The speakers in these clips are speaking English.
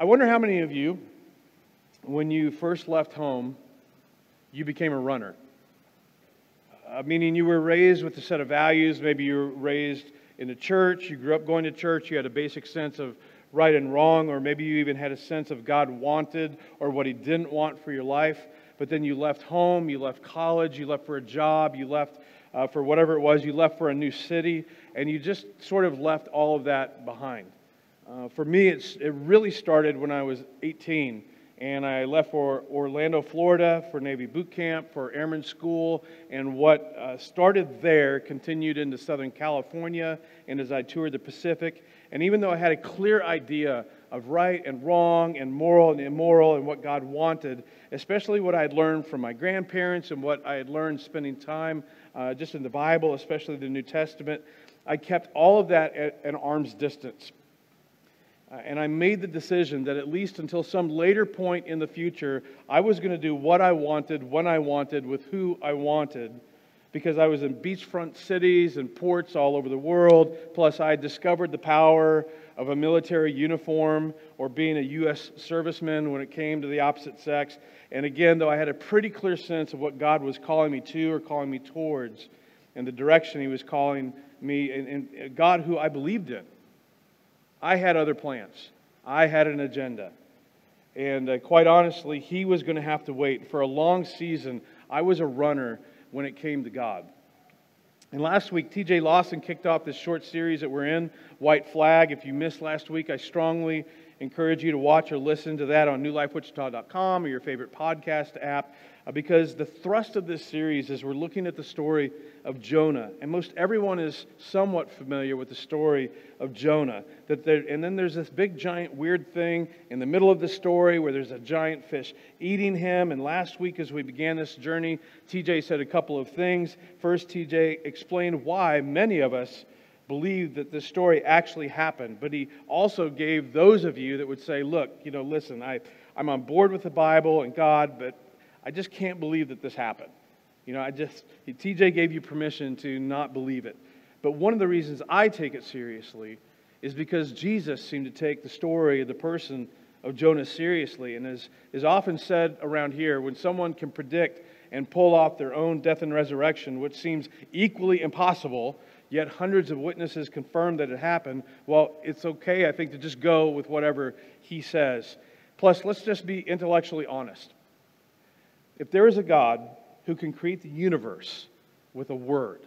I wonder how many of you, when you first left home, you became a runner. Uh, meaning you were raised with a set of values. Maybe you were raised in a church, you grew up going to church, you had a basic sense of right and wrong, or maybe you even had a sense of God wanted or what He didn't want for your life. But then you left home, you left college, you left for a job, you left uh, for whatever it was, you left for a new city, and you just sort of left all of that behind. Uh, for me, it's, it really started when I was 18, and I left for Orlando, Florida for Navy boot camp, for airman school, and what uh, started there continued into Southern California, and as I toured the Pacific. And even though I had a clear idea of right and wrong and moral and immoral and what God wanted, especially what I had learned from my grandparents and what I had learned spending time uh, just in the Bible, especially the New Testament, I kept all of that at an arm's distance. Uh, and I made the decision that at least until some later point in the future, I was going to do what I wanted, when I wanted, with who I wanted, because I was in beachfront cities and ports all over the world. Plus, I discovered the power of a military uniform or being a U.S. serviceman when it came to the opposite sex. And again, though I had a pretty clear sense of what God was calling me to or calling me towards and the direction He was calling me, and, and God who I believed in. I had other plans. I had an agenda. And uh, quite honestly, he was going to have to wait. For a long season, I was a runner when it came to God. And last week, TJ Lawson kicked off this short series that we're in, White Flag. If you missed last week, I strongly encourage you to watch or listen to that on newlifewichita.com or your favorite podcast app. Uh, because the thrust of this series is we're looking at the story of Jonah. And most everyone is somewhat familiar with the story of Jonah. That there, and then there's this big, giant, weird thing in the middle of the story where there's a giant fish eating him. And last week, as we began this journey, TJ said a couple of things. First, TJ explained why many of us believe that this story actually happened. But he also gave those of you that would say, look, you know, listen, I, I'm on board with the Bible and God, but I just can't believe that this happened. You know, I just, TJ gave you permission to not believe it. But one of the reasons I take it seriously is because Jesus seemed to take the story of the person of Jonah seriously. And as is often said around here, when someone can predict and pull off their own death and resurrection, which seems equally impossible, yet hundreds of witnesses confirm that it happened, well, it's okay, I think, to just go with whatever he says. Plus, let's just be intellectually honest. If there is a God who can create the universe with a word,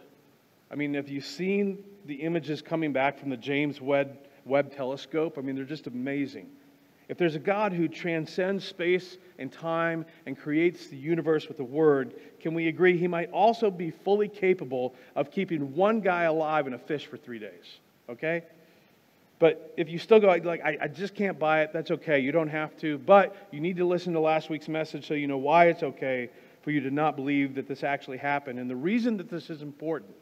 I mean, have you seen the images coming back from the James Webb, Webb telescope? I mean, they're just amazing. If there's a God who transcends space and time and creates the universe with a word, can we agree he might also be fully capable of keeping one guy alive in a fish for three days? Okay? But if you still go, like, I, I, just can't buy it, that's okay. You don't have to. But you need to listen to last week's message so you know why it's okay for you to not believe that this actually happened. And the reason that this is important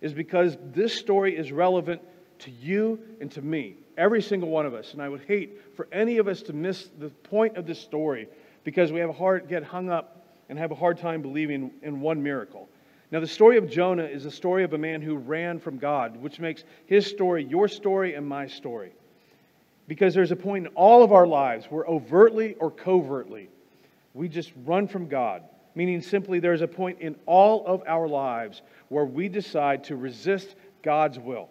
is because this story is relevant to you and to me, every single one of us. And I would hate for any of us to miss the point of this story because we have a hard, get hung up and have a hard time believing in one miracle. Now, the story of Jonah is the story of a man who ran from God, which makes his story your story and my story. Because there's a point in all of our lives where overtly or covertly we just run from God. Meaning, simply, there's a point in all of our lives where we decide to resist God's will.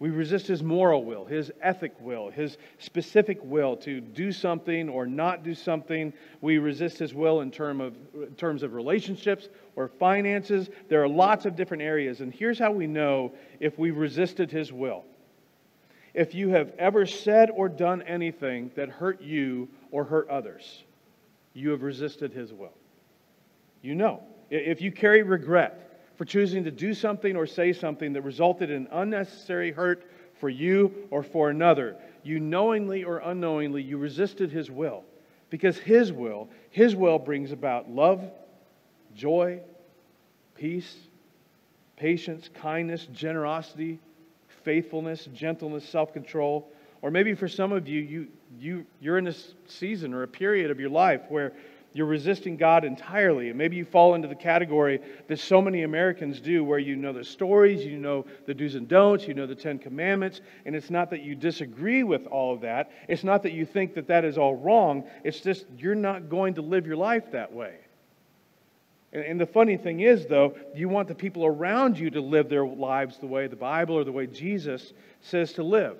We resist his moral will, his ethic will, his specific will to do something or not do something. We resist his will in, term of, in terms of relationships or finances. There are lots of different areas. And here's how we know if we've resisted his will. If you have ever said or done anything that hurt you or hurt others, you have resisted his will. You know. If you carry regret, for choosing to do something or say something that resulted in unnecessary hurt for you or for another. You knowingly or unknowingly, you resisted his will. Because his will, his will brings about love, joy, peace, patience, kindness, generosity, faithfulness, gentleness, self control. Or maybe for some of you, you, you, you're in this season or a period of your life where You're resisting God entirely. And maybe you fall into the category that so many Americans do, where you know the stories, you know the do's and don'ts, you know the Ten Commandments. And it's not that you disagree with all of that. It's not that you think that that is all wrong. It's just you're not going to live your life that way. And, and the funny thing is, though, you want the people around you to live their lives the way the Bible or the way Jesus says to live.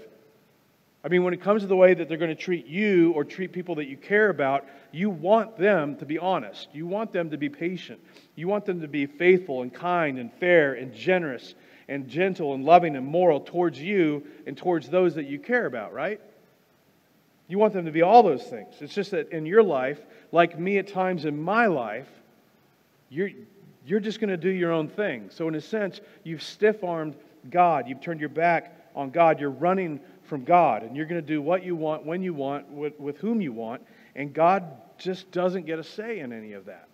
I mean, when it comes to the way that they're going to treat you or treat people that you care about, you want them to be honest. You want them to be patient. You want them to be faithful and kind and fair and generous and gentle and loving and moral towards you and towards those that you care about, right? You want them to be all those things. It's just that in your life, like me at times in my life, you're, you're just going to do your own thing. So, in a sense, you've stiff armed God. You've turned your back on God. You're running from God, and you're going to do what you want, when you want, with, with whom you want, and God just doesn't get a say in any of that.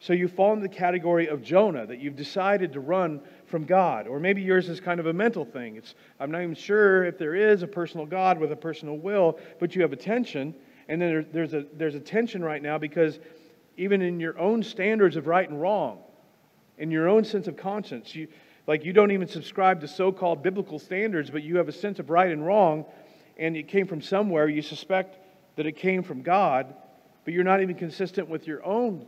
So you fall in the category of Jonah, that you've decided to run from God. Or maybe yours is kind of a mental thing. It's, I'm not even sure if there is a personal God with a personal will, but you have a tension. And then there's, a, there's a tension right now because even in your own standards of right and wrong, in your own sense of conscience, you, like you don't even subscribe to so called biblical standards, but you have a sense of right and wrong, and it came from somewhere. You suspect that it came from God, but you're not even consistent with your own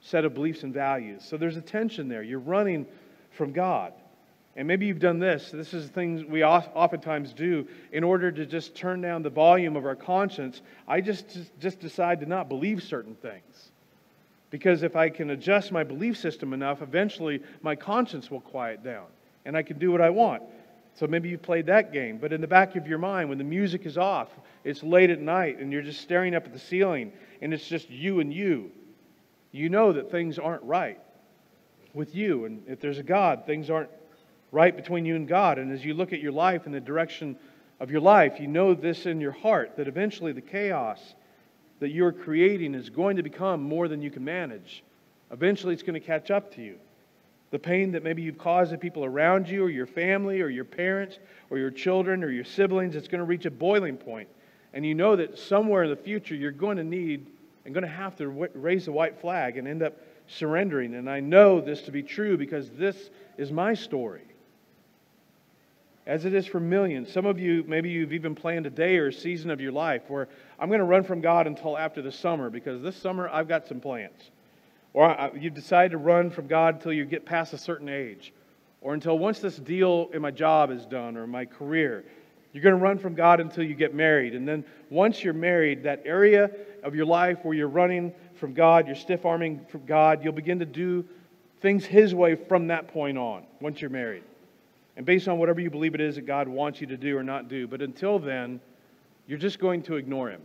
set of beliefs and values. So there's a tension there. You're running from God. And maybe you've done this. This is things we oftentimes do in order to just turn down the volume of our conscience. I just, just, just decide to not believe certain things. Because if I can adjust my belief system enough, eventually my conscience will quiet down and I can do what I want. So maybe you've played that game. But in the back of your mind, when the music is off, it's late at night and you're just staring up at the ceiling and it's just you and you, you know that things aren't right with you. And if there's a God, things aren't right between you and God. And as you look at your life and the direction of your life, you know this in your heart that eventually the chaos that you're creating is going to become more than you can manage. Eventually, it's going to catch up to you. The pain that maybe you've caused the people around you, or your family, or your parents, or your children, or your siblings, it's going to reach a boiling point. And you know that somewhere in the future, you're going to need and going to have to raise the white flag and end up surrendering. And I know this to be true because this is my story as it is for millions. Some of you, maybe you've even planned a day or a season of your life where I'm going to run from God until after the summer because this summer I've got some plans. Or you've decided to run from God until you get past a certain age. Or until once this deal in my job is done or my career. You're going to run from God until you get married. And then once you're married, that area of your life where you're running from God, you're stiff arming from God, you'll begin to do things His way from that point on, once you're married and based on whatever you believe it is that God wants you to do or not do. But until then, you're just going to ignore Him.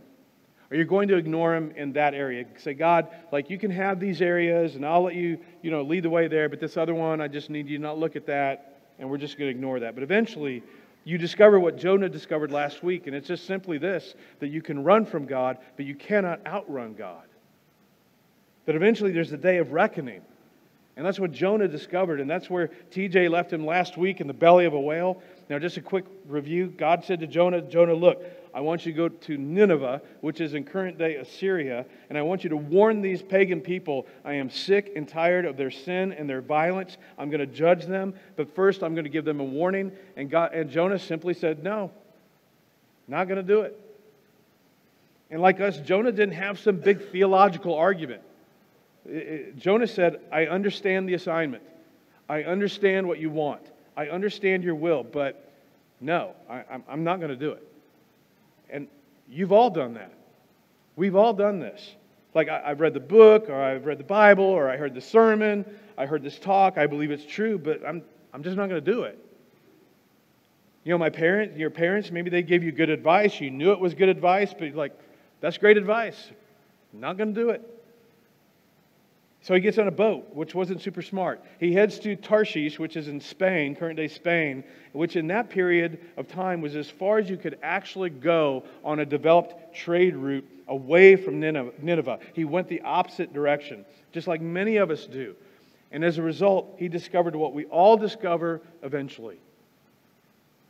Or you're going to ignore Him in that area. Say, God, like you can have these areas and I'll let you, you know, lead the way there, but this other one, I just need you to not look at that, and we're just going to ignore that. But eventually, you discover what Jonah discovered last week, and it's just simply this that you can run from God, but you cannot outrun God. That eventually there's a day of reckoning and that's what Jonah discovered, and that's where TJ left him last week in the belly of a whale. Now, just a quick review God said to Jonah, Jonah, look, I want you to go to Nineveh, which is in current day Assyria, and I want you to warn these pagan people I am sick and tired of their sin and their violence. I'm going to judge them, but first I'm going to give them a warning. And, God, and Jonah simply said, No, not going to do it. And like us, Jonah didn't have some big theological argument. Jonah said, I understand the assignment. I understand what you want. I understand your will, but no, I, am not going to do it. And you've all done that. We've all done this. Like, I, I've read the book, or I've read the Bible, or I heard the sermon, I heard this talk, I believe it's true, but I'm, I'm just not going to do it. You know, my parents, your parents, maybe they gave you good advice. You knew it was good advice, but like, that's great advice. I'm not going to do it. So he gets on a boat, which wasn't super smart. He heads to Tarshish, which is in Spain, current day Spain, which in that period of time was as far as you could actually go on a developed trade route away from Nineveh. He went the opposite direction, just like many of us do. And as a result, he discovered what we all discover eventually.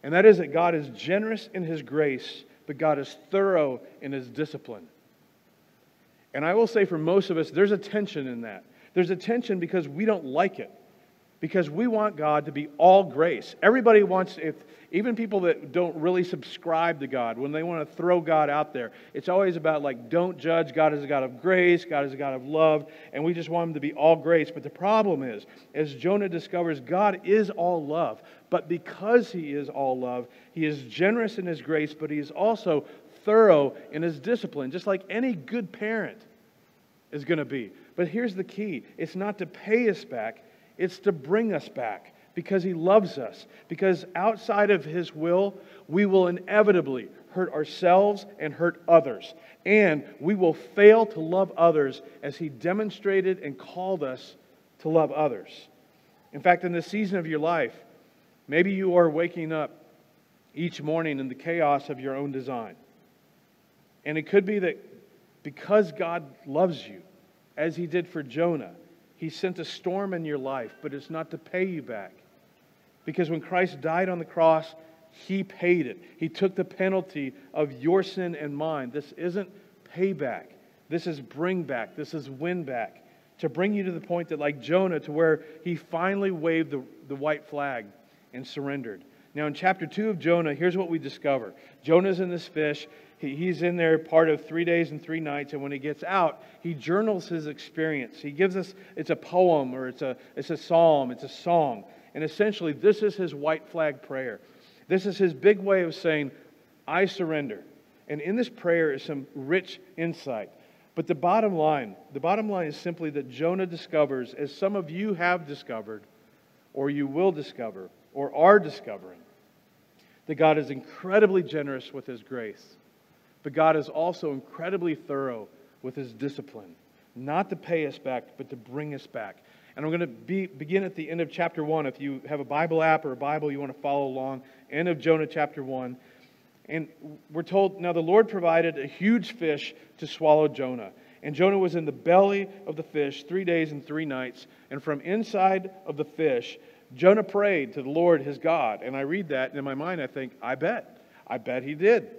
And that is that God is generous in his grace, but God is thorough in his discipline. And I will say for most of us, there's a tension in that. There's a tension because we don't like it. Because we want God to be all grace. Everybody wants, if even people that don't really subscribe to God, when they want to throw God out there, it's always about like, don't judge. God is a God of grace. God is a God of love. And we just want him to be all grace. But the problem is, as Jonah discovers, God is all love. But because he is all love, he is generous in his grace, but he is also thorough in his discipline, just like any good parent is going to be. But here's the key it's not to pay us back, it's to bring us back because he loves us. Because outside of his will, we will inevitably hurt ourselves and hurt others. And we will fail to love others as he demonstrated and called us to love others. In fact, in this season of your life, maybe you are waking up each morning in the chaos of your own design. And it could be that because God loves you, as he did for Jonah. He sent a storm in your life, but it's not to pay you back. Because when Christ died on the cross, he paid it. He took the penalty of your sin and mine. This isn't payback. This is bring back. This is win back. To bring you to the point that, like Jonah, to where he finally waved the, the white flag and surrendered. Now, in chapter 2 of Jonah, here's what we discover Jonah's in this fish. He, he's in there part of three days and three nights, and when he gets out, he journals his experience. He gives us, it's a poem or it's a, it's a psalm, it's a song. And essentially, this is his white flag prayer. This is his big way of saying, I surrender. And in this prayer is some rich insight. But the bottom line, the bottom line is simply that Jonah discovers, as some of you have discovered, or you will discover, or are discovering, that God is incredibly generous with his grace. But God is also incredibly thorough with his discipline, not to pay us back, but to bring us back. And I'm going to be, begin at the end of chapter 1. If you have a Bible app or a Bible you want to follow along, end of Jonah chapter 1. And we're told now the Lord provided a huge fish to swallow Jonah. And Jonah was in the belly of the fish three days and three nights. And from inside of the fish, Jonah prayed to the Lord his God. And I read that, and in my mind, I think, I bet. I bet he did.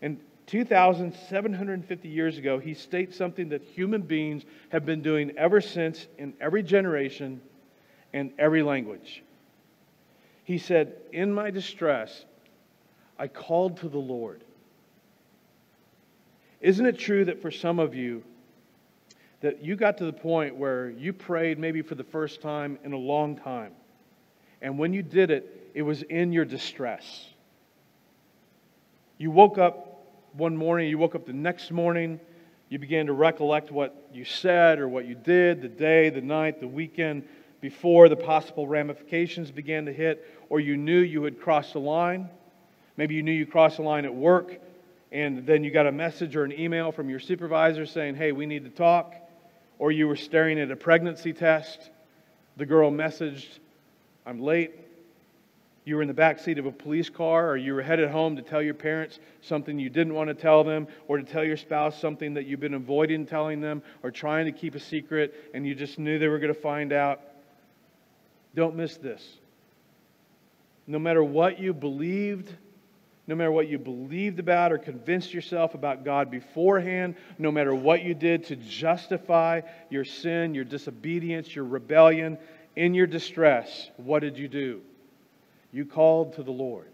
And 2,750 years ago, he states something that human beings have been doing ever since in every generation and every language. He said, In my distress, I called to the Lord. Isn't it true that for some of you, that you got to the point where you prayed maybe for the first time in a long time? And when you did it, it was in your distress. You woke up one morning, you woke up the next morning, you began to recollect what you said or what you did the day, the night, the weekend before the possible ramifications began to hit, or you knew you had crossed a line. Maybe you knew you crossed a line at work, and then you got a message or an email from your supervisor saying, hey, we need to talk. Or you were staring at a pregnancy test. The girl messaged, I'm late you were in the back seat of a police car or you were headed home to tell your parents something you didn't want to tell them or to tell your spouse something that you've been avoiding telling them or trying to keep a secret and you just knew they were going to find out. Don't miss this. No matter what you believed, no matter what you believed about or convinced yourself about God beforehand, no matter what you did to justify your sin, your disobedience, your rebellion, in your distress, what did you do? You called to the Lord.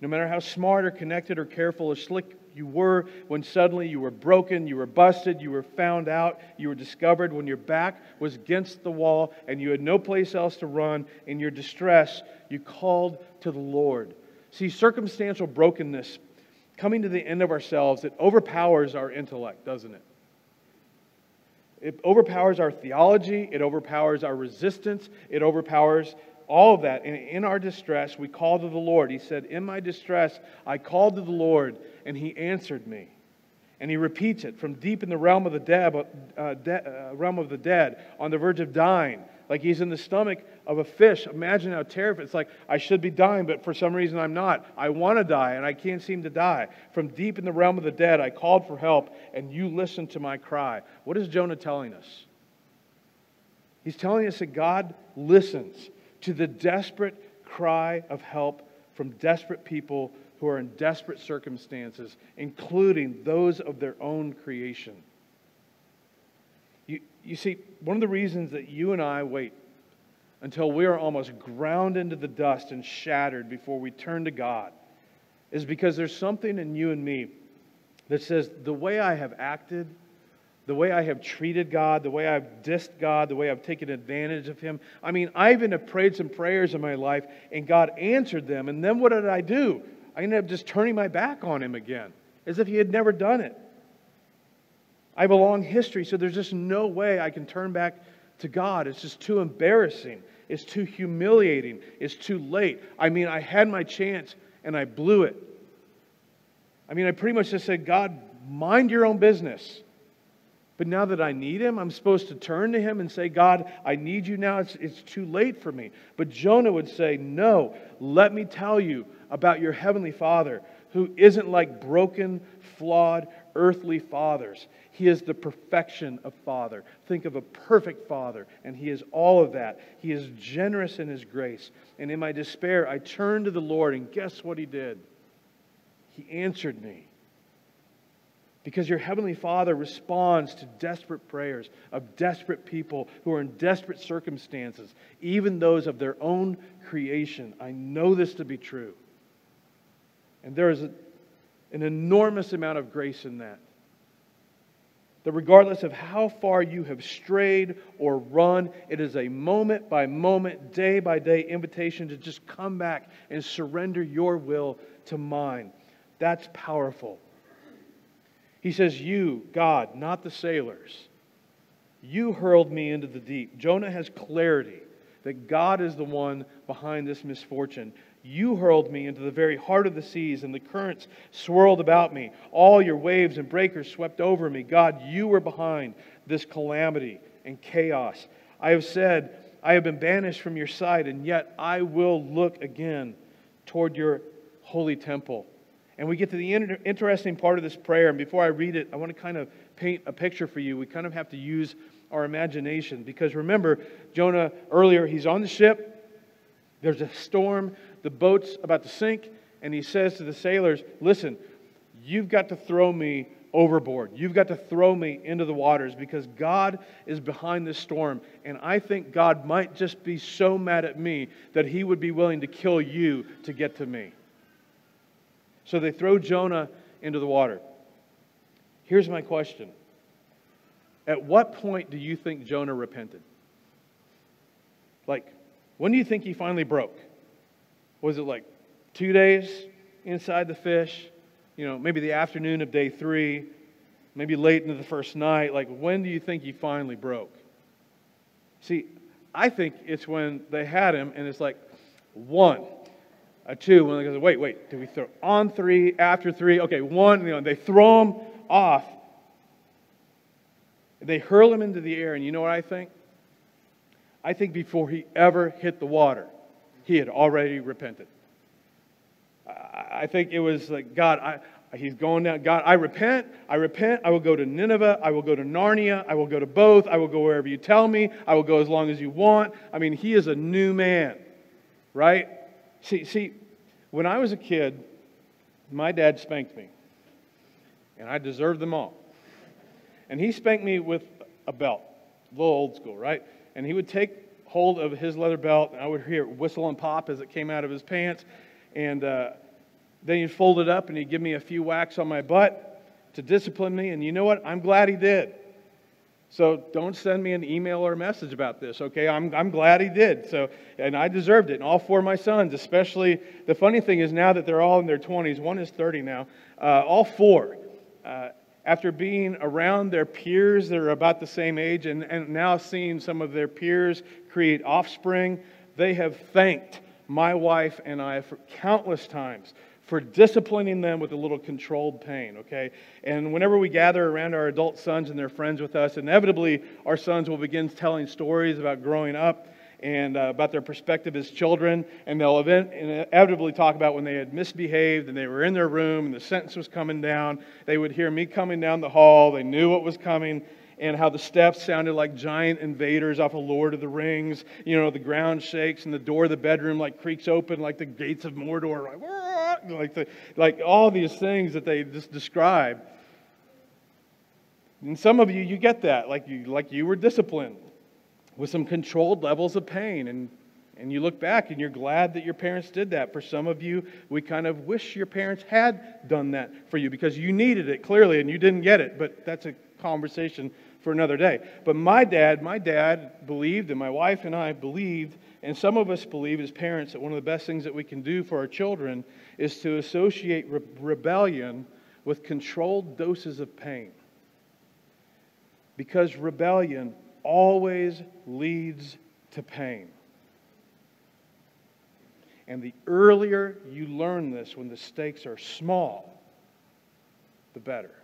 No matter how smart or connected or careful or slick you were, when suddenly you were broken, you were busted, you were found out, you were discovered, when your back was against the wall and you had no place else to run, in your distress, you called to the Lord. See, circumstantial brokenness, coming to the end of ourselves, it overpowers our intellect, doesn't it? It overpowers our theology, it overpowers our resistance, it overpowers all of that. And in our distress, we called to the Lord. He said, In my distress, I called to the Lord, and he answered me. And he repeats it from deep in the realm of the dead, uh, de- uh, realm of the dead, on the verge of dying, like he's in the stomach of a fish. Imagine how terrible. It's like I should be dying, but for some reason I'm not. I want to die, and I can't seem to die. From deep in the realm of the dead, I called for help, and you listened to my cry. What is Jonah telling us? He's telling us that God listens to the desperate cry of help from desperate people who are in desperate circumstances, including those of their own creation. You you see, one of the reasons that you and I wait until we are almost ground into the dust and shattered before we turn to God is because there's something in you and me that says the way I have acted, the way I have treated God, the way I've dissed God, the way I've taken advantage of Him. I mean, I even have prayed some prayers in my life and God answered them. And then what did I do? I ended up just turning my back on Him again, as if He had never done it. I have a long history, so there's just no way I can turn back to God. It's just too embarrassing. It's too humiliating. It's too late. I mean, I had my chance and I blew it. I mean, I pretty much just said, God, mind your own business. But now that I need him, I'm supposed to turn to him and say, God, I need you now. It's, it's too late for me. But Jonah would say, No, let me tell you about your heavenly Father who isn't like broken, flawed, earthly fathers. He is the perfection of Father. Think of a perfect Father, and He is all of that. He is generous in His grace. And in my despair, I turned to the Lord, and guess what He did? He answered me. Because your Heavenly Father responds to desperate prayers of desperate people who are in desperate circumstances, even those of their own creation. I know this to be true. And there is a, an enormous amount of grace in that. That regardless of how far you have strayed or run, it is a moment by moment, day by day invitation to just come back and surrender your will to mine. That's powerful. He says, You, God, not the sailors, you hurled me into the deep. Jonah has clarity that God is the one behind this misfortune. You hurled me into the very heart of the seas, and the currents swirled about me. All your waves and breakers swept over me. God, you were behind this calamity and chaos. I have said, I have been banished from your sight, and yet I will look again toward your holy temple. And we get to the inter- interesting part of this prayer. And before I read it, I want to kind of paint a picture for you. We kind of have to use our imagination because remember, Jonah earlier, he's on the ship. There's a storm. The boat's about to sink. And he says to the sailors, Listen, you've got to throw me overboard. You've got to throw me into the waters because God is behind this storm. And I think God might just be so mad at me that he would be willing to kill you to get to me. So they throw Jonah into the water. Here's my question At what point do you think Jonah repented? Like, when do you think he finally broke? Was it like two days inside the fish? You know, maybe the afternoon of day three, maybe late into the first night. Like, when do you think he finally broke? See, I think it's when they had him and it's like, one, a two when they go, wait, wait, do we throw on three, after three? Okay, one, you know, they throw him off. They hurl him into the air, and you know what I think? I think before he ever hit the water, he had already repented. I think it was like, God, I, he's going down. God, I repent. I repent. I will go to Nineveh. I will go to Narnia. I will go to both. I will go wherever you tell me. I will go as long as you want. I mean, he is a new man, right? See, see, when I was a kid, my dad spanked me, and I deserved them all. And he spanked me with a belt, a little old school, right? And he would take hold of his leather belt, and I would hear it whistle and pop as it came out of his pants. And uh, then he'd fold it up and he'd give me a few whacks on my butt to discipline me. And you know what? I'm glad he did. So don't send me an email or a message about this, okay? I'm, I'm glad he did. So, and I deserved it. And all four of my sons, especially, the funny thing is now that they're all in their 20s, one is 30 now, uh, all four, uh, after being around their peers that are about the same age and, and now seeing some of their peers create offspring, they have thanked my wife and I for countless times for disciplining them with a little controlled pain, okay? And whenever we gather around our adult sons and their friends with us, inevitably our sons will begin telling stories about growing up and uh, about their perspective as children, and they'll inevitably talk about when they had misbehaved and they were in their room and the sentence was coming down. They would hear me coming down the hall, they knew what was coming, and how the steps sounded like giant invaders off of Lord of the Rings. You know, the ground shakes and the door of the bedroom like creaks open like the gates of Mordor, like, like, the, like all these things that they just describe. And some of you, you get that, like you, like you were disciplined with some controlled levels of pain. And, and you look back and you're glad that your parents did that. For some of you, we kind of wish your parents had done that for you because you needed it clearly and you didn't get it. But that's a conversation for another day. But my dad, my dad believed, and my wife and I believed, and some of us believe as parents that one of the best things that we can do for our children is to associate re- rebellion with controlled doses of pain. Because rebellion always leads to pain. And the earlier you learn this when the stakes are small, the better.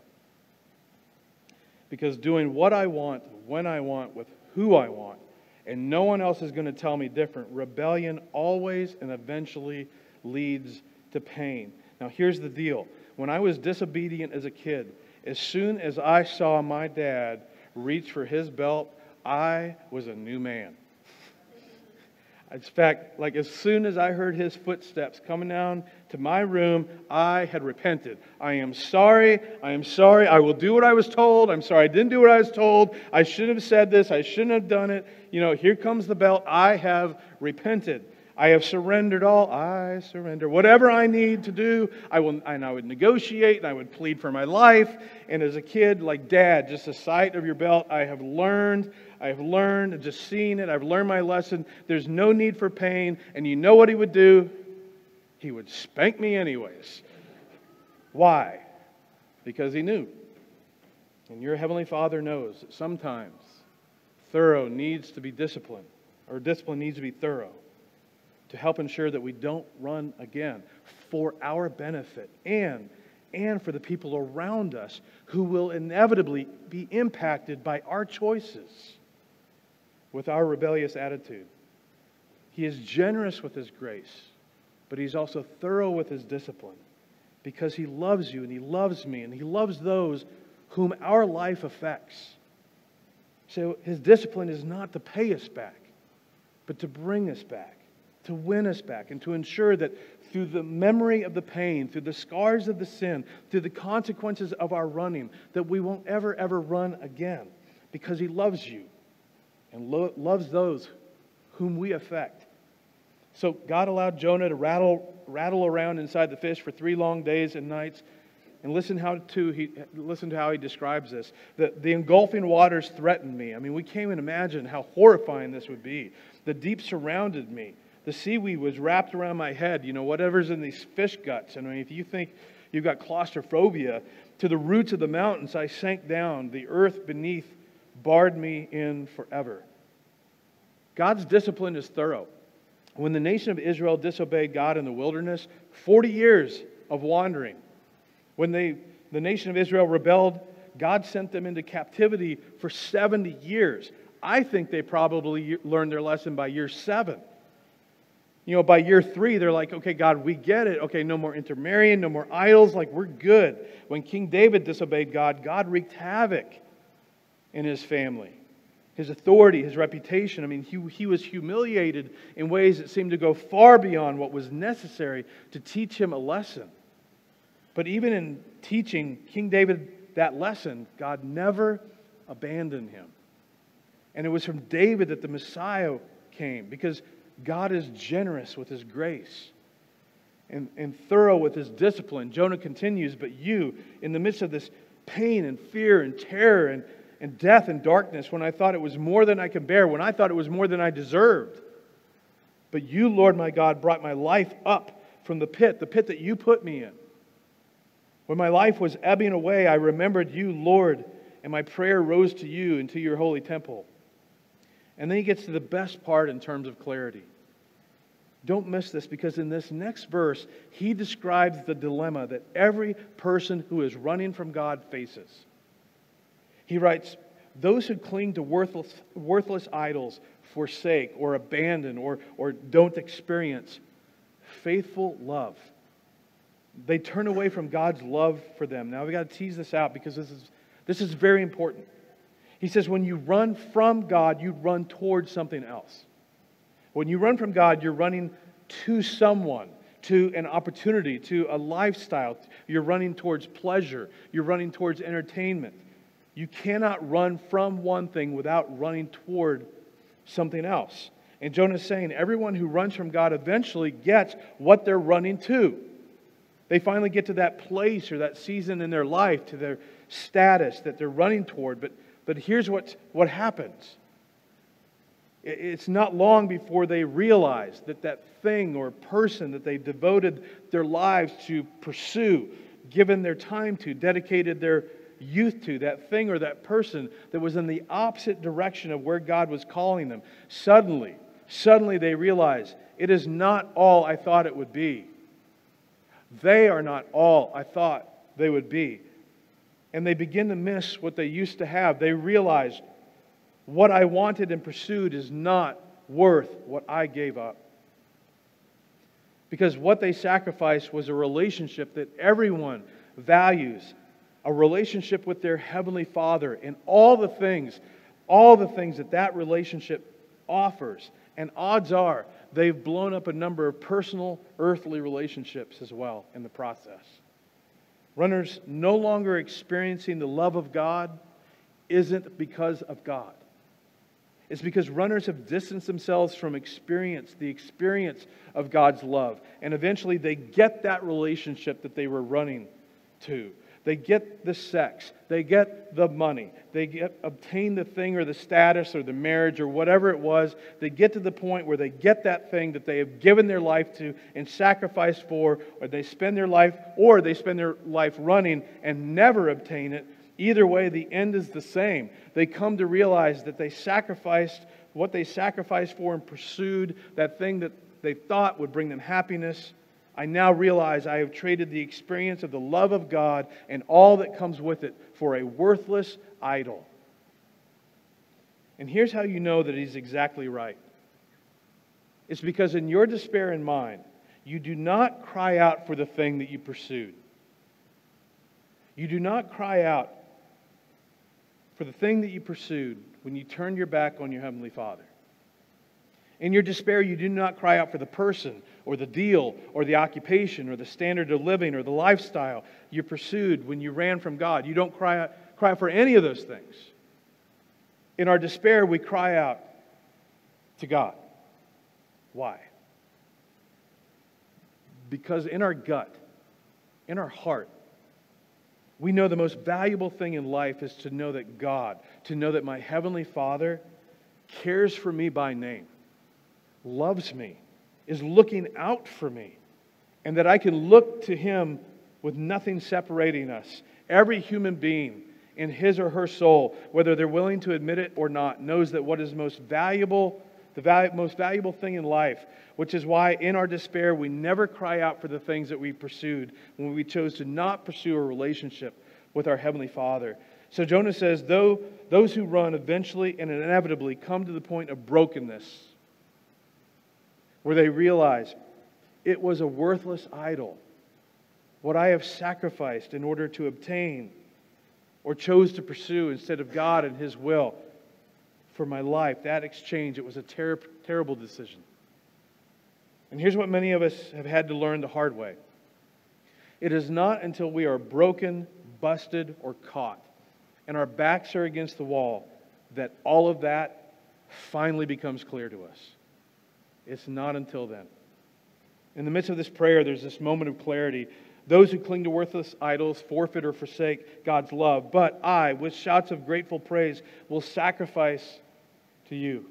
Because doing what I want, when I want, with who I want, and no one else is going to tell me different, rebellion always and eventually leads to pain. Now, here's the deal. When I was disobedient as a kid, as soon as I saw my dad reach for his belt, I was a new man. In fact, like as soon as I heard his footsteps coming down to my room, I had repented. I am sorry. I am sorry. I will do what I was told. I'm sorry I didn't do what I was told. I shouldn't have said this. I shouldn't have done it. You know, here comes the belt. I have repented. I have surrendered all. I surrender. Whatever I need to do, I will, and I would negotiate and I would plead for my life. And as a kid, like dad, just the sight of your belt, I have learned. I have learned, just seen it. I've learned my lesson. There's no need for pain. And you know what he would do? He would spank me anyways. Why? Because he knew. And your Heavenly Father knows that sometimes thorough needs to be disciplined, or discipline needs to be thorough to help ensure that we don't run again for our benefit and and for the people around us who will inevitably be impacted by our choices with our rebellious attitude. He is generous with his grace, but he's also thorough with his discipline because he loves you and he loves me and he loves those whom our life affects. So his discipline is not to pay us back, but to bring us back to win us back and to ensure that through the memory of the pain, through the scars of the sin, through the consequences of our running, that we won't ever, ever run again because He loves you and lo- loves those whom we affect. So God allowed Jonah to rattle, rattle around inside the fish for three long days and nights. And listen how to he listen to how he describes this. The, the engulfing waters threatened me. I mean, we can't even imagine how horrifying this would be. The deep surrounded me. The seaweed was wrapped around my head, you know, whatever's in these fish guts. I mean, if you think you've got claustrophobia, to the roots of the mountains I sank down. The earth beneath barred me in forever. God's discipline is thorough. When the nation of Israel disobeyed God in the wilderness, 40 years of wandering. When they, the nation of Israel rebelled, God sent them into captivity for 70 years. I think they probably learned their lesson by year seven. You know, by year three, they're like, okay, God, we get it. Okay, no more intermarrying, no more idols. Like, we're good. When King David disobeyed God, God wreaked havoc in his family, his authority, his reputation. I mean, he, he was humiliated in ways that seemed to go far beyond what was necessary to teach him a lesson. But even in teaching King David that lesson, God never abandoned him. And it was from David that the Messiah came because God is generous with his grace and, and thorough with his discipline. Jonah continues, but you, in the midst of this pain and fear and terror and, and death and darkness, when I thought it was more than I could bear, when I thought it was more than I deserved, but you, Lord my God, brought my life up from the pit, the pit that you put me in. When my life was ebbing away, I remembered you, Lord, and my prayer rose to you and to your holy temple. And then he gets to the best part in terms of clarity. Don't miss this because in this next verse, he describes the dilemma that every person who is running from God faces. He writes, Those who cling to worthless, worthless idols forsake or abandon or, or don't experience faithful love. They turn away from God's love for them. Now, we've got to tease this out because this is, this is very important. He says, when you run from God, you run towards something else. When you run from God, you're running to someone, to an opportunity, to a lifestyle. You're running towards pleasure. You're running towards entertainment. You cannot run from one thing without running toward something else. And Jonah is saying everyone who runs from God eventually gets what they're running to. They finally get to that place or that season in their life, to their status that they're running toward. But, but here's what, what happens it's not long before they realize that that thing or person that they devoted their lives to pursue, given their time to, dedicated their youth to, that thing or that person that was in the opposite direction of where God was calling them, suddenly, suddenly they realize it is not all I thought it would be. They are not all I thought they would be. And they begin to miss what they used to have. They realize what I wanted and pursued is not worth what I gave up. Because what they sacrificed was a relationship that everyone values, a relationship with their Heavenly Father, and all the things, all the things that that relationship offers. And odds are they've blown up a number of personal, earthly relationships as well in the process. Runners no longer experiencing the love of God isn't because of God. It's because runners have distanced themselves from experience, the experience of God's love. And eventually they get that relationship that they were running to. They get the sex, they get the money, they get obtain the thing or the status or the marriage or whatever it was. They get to the point where they get that thing that they have given their life to and sacrificed for, or they spend their life, or they spend their life running and never obtain it Either way, the end is the same. They come to realize that they sacrificed what they sacrificed for and pursued that thing that they thought would bring them happiness. I now realize I have traded the experience of the love of God and all that comes with it for a worthless idol. And here's how you know that he's exactly right it's because in your despair and mine, you do not cry out for the thing that you pursued. You do not cry out for the thing that you pursued when you turned your back on your Heavenly Father. In your despair, you do not cry out for the person or the deal or the occupation or the standard of living or the lifestyle you pursued when you ran from God. You don't cry out, cry for any of those things. In our despair, we cry out to God. Why? Because in our gut, in our heart, we know the most valuable thing in life is to know that God, to know that my Heavenly Father cares for me by name, loves me, is looking out for me, and that I can look to Him with nothing separating us. Every human being in his or her soul, whether they're willing to admit it or not, knows that what is most valuable, the most valuable thing in life, which is why in our despair we never cry out for the things that we pursued when we chose to not pursue a relationship with our Heavenly Father. So Jonah says, though those who run eventually and inevitably come to the point of brokenness, where they realize it was a worthless idol, what I have sacrificed in order to obtain or chose to pursue instead of God and His will for my life, that exchange, it was a ter- terrible decision. And here's what many of us have had to learn the hard way it is not until we are broken, busted, or caught, and our backs are against the wall that all of that finally becomes clear to us. It's not until then. In the midst of this prayer, there's this moment of clarity. Those who cling to worthless idols forfeit or forsake God's love. But I, with shouts of grateful praise, will sacrifice to you.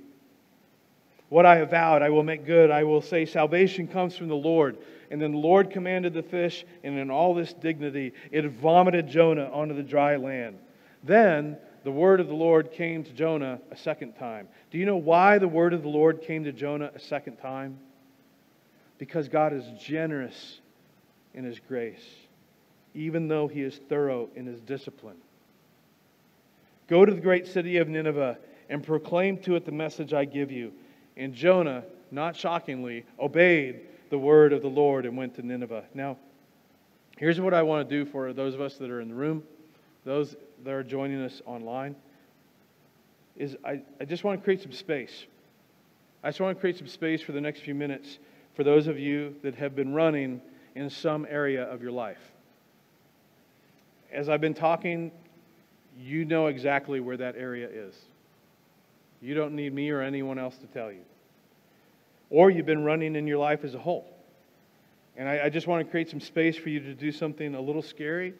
What I have vowed, I will make good. I will say, Salvation comes from the Lord. And then the Lord commanded the fish, and in all this dignity, it vomited Jonah onto the dry land. Then the word of the Lord came to Jonah a second time. Do you know why the word of the Lord came to Jonah a second time? Because God is generous in his grace, even though he is thorough in his discipline. Go to the great city of Nineveh and proclaim to it the message I give you. And Jonah, not shockingly, obeyed the word of the Lord and went to Nineveh. Now, here's what I want to do for those of us that are in the room, those that are joining us online, is I, I just want to create some space. I just want to create some space for the next few minutes for those of you that have been running in some area of your life. As I've been talking you know exactly where that area is. You don't need me or anyone else to tell you. Or you've been running in your life as a whole. And I, I just want to create some space for you to do something a little scary,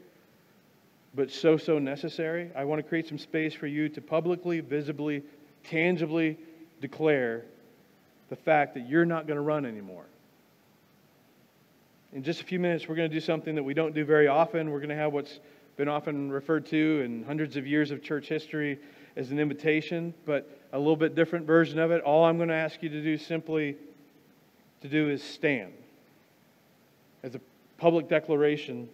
but so, so necessary. I want to create some space for you to publicly, visibly, tangibly declare the fact that you're not going to run anymore. In just a few minutes, we're going to do something that we don't do very often. We're going to have what's been often referred to in hundreds of years of church history as an invitation, but a little bit different version of it. All I'm going to ask you to do simply to do is stand as a public declaration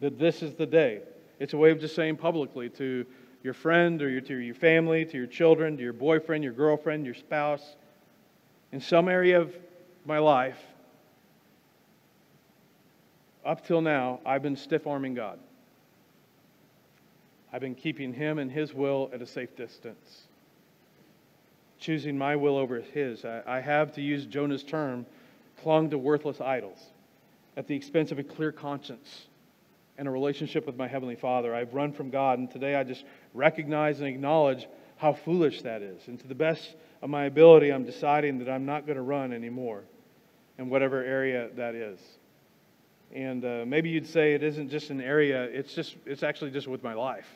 that this is the day. It's a way of just saying publicly to your friend or your, to your family, to your children, to your boyfriend, your girlfriend, your spouse, in some area of my life, up till now, I've been stiff arming God. I've been keeping Him and His will at a safe distance, choosing my will over His. I, I have, to use Jonah's term, clung to worthless idols at the expense of a clear conscience and a relationship with my Heavenly Father. I've run from God, and today I just recognize and acknowledge how foolish that is. And to the best of my ability, I'm deciding that I'm not going to run anymore in whatever area that is. And uh, maybe you'd say it isn't just an area, it's, just, it's actually just with my life.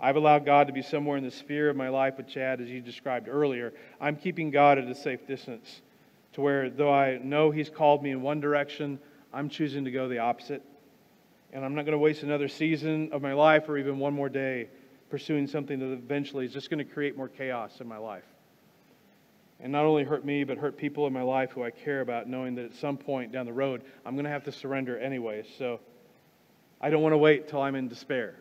I've allowed God to be somewhere in the sphere of my life with Chad, as you described earlier. I'm keeping God at a safe distance to where, though I know He's called me in one direction, I'm choosing to go the opposite. And I'm not going to waste another season of my life or even one more day pursuing something that eventually is just going to create more chaos in my life. And not only hurt me, but hurt people in my life who I care about, knowing that at some point down the road, I'm going to have to surrender anyway. So I don't want to wait till I'm in despair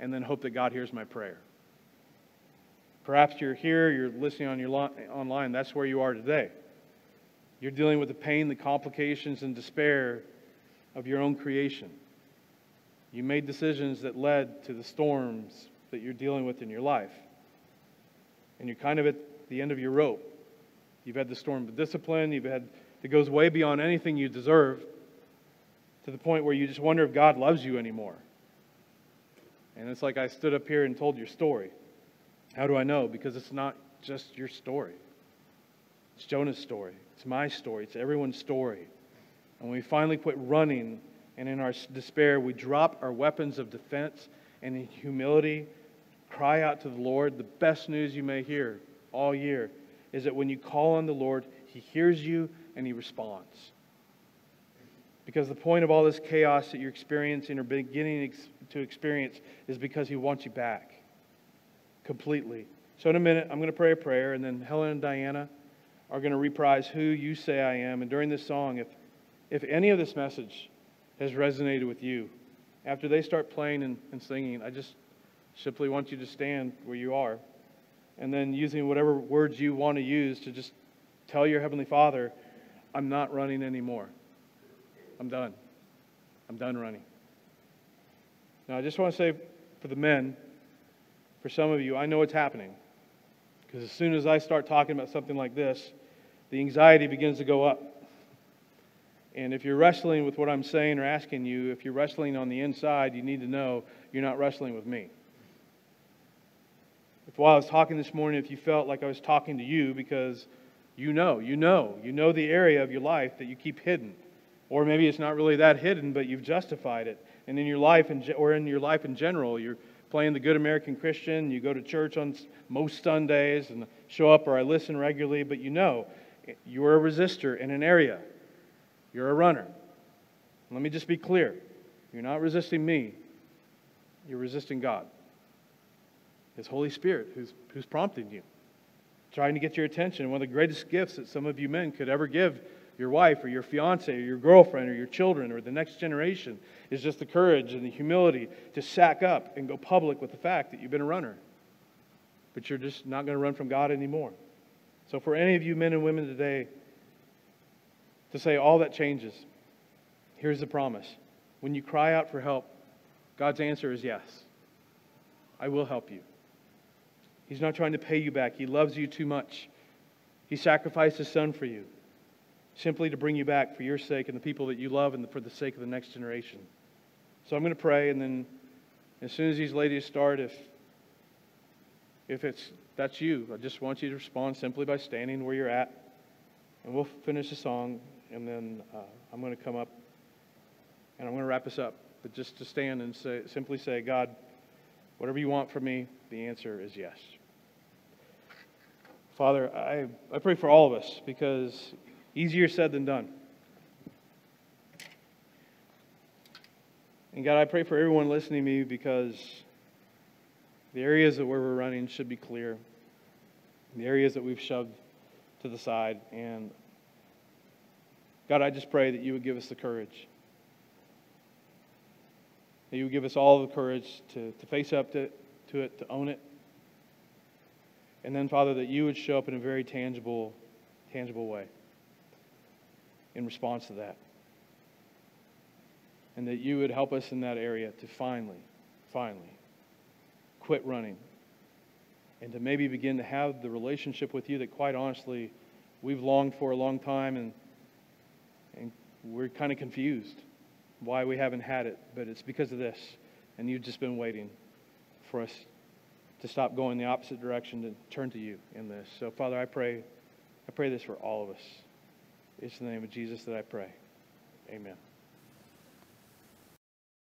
and then hope that God hears my prayer. Perhaps you're here, you're listening on your lo- online, that's where you are today. You're dealing with the pain, the complications, and despair of your own creation. You made decisions that led to the storms that you're dealing with in your life. And you're kind of at the end of your rope. You've had the storm of discipline, you've had that goes way beyond anything you deserve to the point where you just wonder if God loves you anymore. And it's like I stood up here and told your story. How do I know? Because it's not just your story. It's Jonah's story. It's my story. It's everyone's story. And when we finally quit running and in our despair we drop our weapons of defense and in humility cry out to the Lord, the best news you may hear all year is that when you call on the Lord, He hears you and He responds. Because the point of all this chaos that you're experiencing or beginning to experience is because He wants you back completely. So, in a minute, I'm going to pray a prayer, and then Helen and Diana are going to reprise Who You Say I Am. And during this song, if, if any of this message has resonated with you, after they start playing and, and singing, I just simply want you to stand where you are and then using whatever words you want to use to just tell your Heavenly Father, I'm not running anymore. I'm done. I'm done running. Now, I just want to say for the men, for some of you, I know what's happening. Because as soon as I start talking about something like this, the anxiety begins to go up. And if you're wrestling with what I'm saying or asking you, if you're wrestling on the inside, you need to know you're not wrestling with me. If while I was talking this morning, if you felt like I was talking to you because you know, you know, you know the area of your life that you keep hidden. Or maybe it's not really that hidden, but you've justified it. And in your life, in, or in your life in general, you're playing the good American Christian, you go to church on most Sundays and show up or I listen regularly, but you know you're a resistor in an area. You're a runner. Let me just be clear. You're not resisting me. You're resisting God. His Holy Spirit who's, who's prompting you, trying to get your attention. One of the greatest gifts that some of you men could ever give your wife or your fiance or your girlfriend or your children or the next generation is just the courage and the humility to sack up and go public with the fact that you've been a runner. But you're just not going to run from God anymore. So, for any of you men and women today to say all that changes, here's the promise. When you cry out for help, God's answer is yes. I will help you. He's not trying to pay you back. He loves you too much. He sacrificed his son for you, simply to bring you back for your sake and the people that you love and for the sake of the next generation. So I'm going to pray, and then as soon as these ladies start, if if it's that's you, I just want you to respond simply by standing where you're at. And we'll finish the song, and then uh, I'm going to come up and I'm going to wrap this up. But just to stand and say, simply say, God, whatever you want from me, the answer is yes. Father, I, I pray for all of us because easier said than done. And God, I pray for everyone listening to me because the areas that where we're running should be clear. The areas that we've shoved to the side. And God, I just pray that you would give us the courage. That you would give us all the courage to, to face up to, to it, to own it. And then, Father, that you would show up in a very tangible, tangible way in response to that. And that you would help us in that area to finally, finally quit running and to maybe begin to have the relationship with you that, quite honestly, we've longed for a long time and, we're kind of confused why we haven't had it. But it's because of this. And you've just been waiting for us to stop going the opposite direction to turn to you in this. So, Father, I pray, I pray this for all of us. It's in the name of Jesus that I pray. Amen.